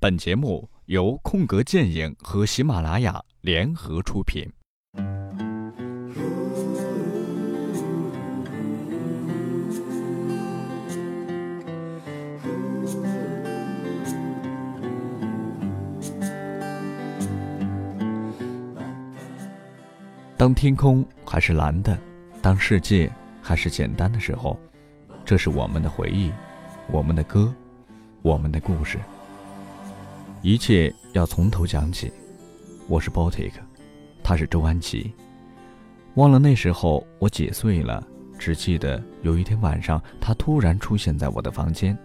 本节目由空格电影和喜马拉雅联合出品。当天空还是蓝的，当世界还是简单的时候，这是我们的回忆，我们的歌，我们的故事。一切要从头讲起。我是 Botic，他是周安琪。忘了那时候我几岁了，只记得有一天晚上，他突然出现在我的房间，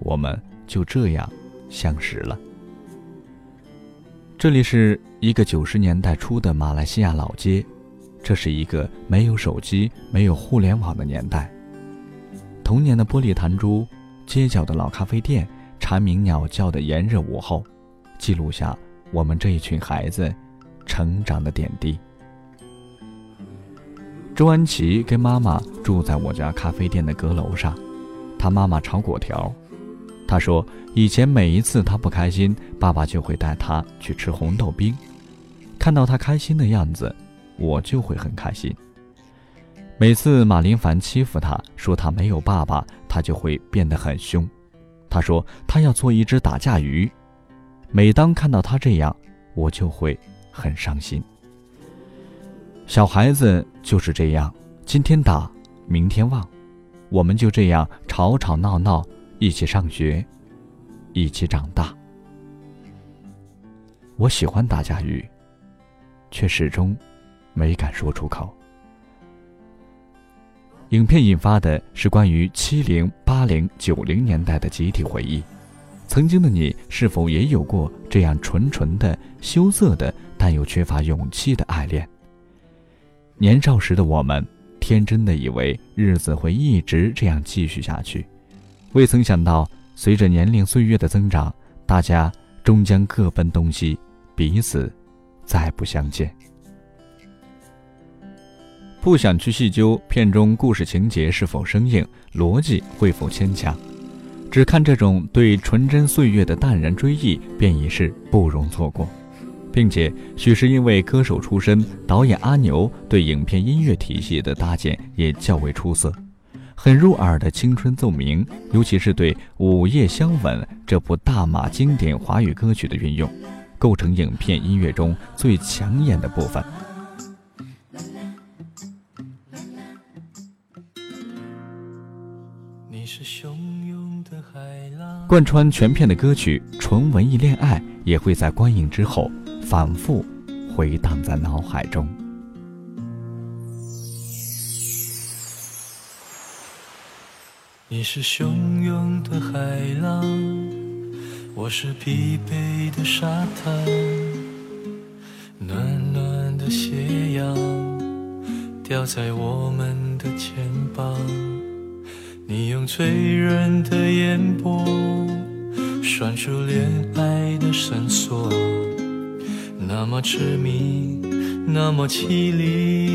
我们就这样相识了。这里是一个九十年代初的马来西亚老街，这是一个没有手机、没有互联网的年代。童年的玻璃弹珠，街角的老咖啡店。蝉鸣鸟叫的炎热午后，记录下我们这一群孩子成长的点滴。周安琪跟妈妈住在我家咖啡店的阁楼上，他妈妈炒果条。他说，以前每一次他不开心，爸爸就会带他去吃红豆冰。看到他开心的样子，我就会很开心。每次马林凡欺负他，说他没有爸爸，他就会变得很凶。他说：“他要做一只打架鱼。”每当看到他这样，我就会很伤心。小孩子就是这样，今天打，明天忘。我们就这样吵吵闹闹，一起上学，一起长大。我喜欢打架鱼，却始终没敢说出口。影片引发的是关于七零、八零、九零年代的集体回忆。曾经的你，是否也有过这样纯纯的、羞涩的，但又缺乏勇气的爱恋？年少时的我们，天真的以为日子会一直这样继续下去，未曾想到，随着年龄岁月的增长，大家终将各奔东西，彼此再不相见。不想去细究片中故事情节是否生硬，逻辑会否牵强，只看这种对纯真岁月的淡然追忆，便已是不容错过。并且，许是因为歌手出身，导演阿牛对影片音乐体系的搭建也较为出色，很入耳的青春奏鸣，尤其是对《午夜相吻》这部大马经典华语歌曲的运用，构成影片音乐中最抢眼的部分。贯穿全片的歌曲《纯文艺恋爱》也会在观影之后反复回荡在脑海中。你是汹涌的海浪，我是疲惫的沙滩，暖暖的斜阳掉在我们的肩膀。你用醉人的眼波，拴住恋爱的绳索，那么痴迷，那么凄厉。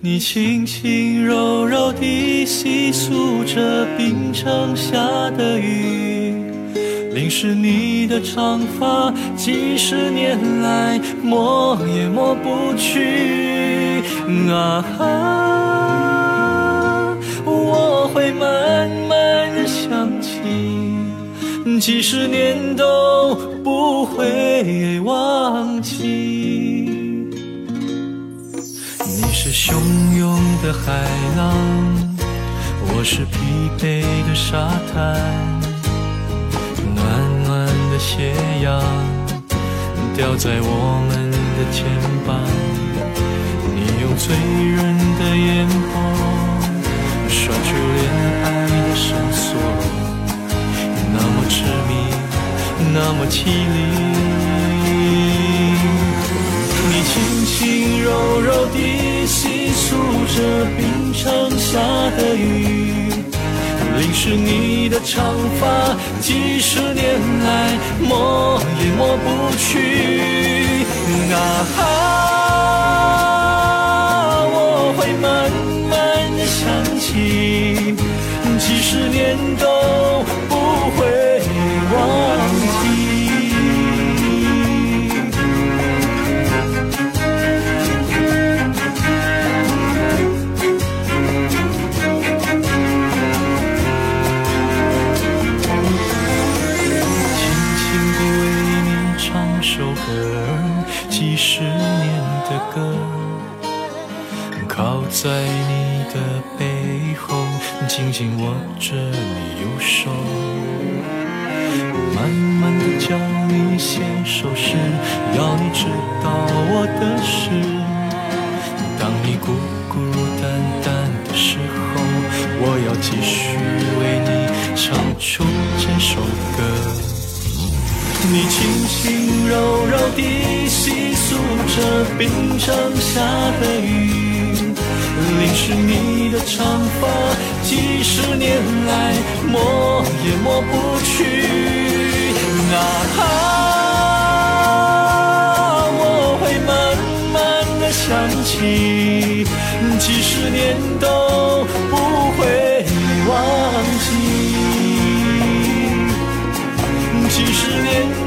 你轻轻柔柔地细诉着冰城下的雨，淋湿你的长发，几十年来抹也抹不去。啊。会慢慢的想起，几十年都不会忘记。你是汹涌的海浪，我是疲惫的沙滩，暖暖的斜阳掉在我们的肩膀，你用醉人的眼波。拴住凄厉。你轻轻柔柔地细诉着冰城下的雨，淋湿你的长发，几十年来抹也抹不去。啊。我会慢慢地想起几十年都首歌，几十年的歌，靠在你的背后，紧紧握着你右手，慢慢的教你写首诗，要你知道我的事。当你孤孤单单的时候，我要继续为你唱出这首歌。你轻轻柔柔地细诉着冰城下的雨，淋湿你的长发，几十年来抹也抹不去。啊，我会慢慢的想起，几十年都。一年。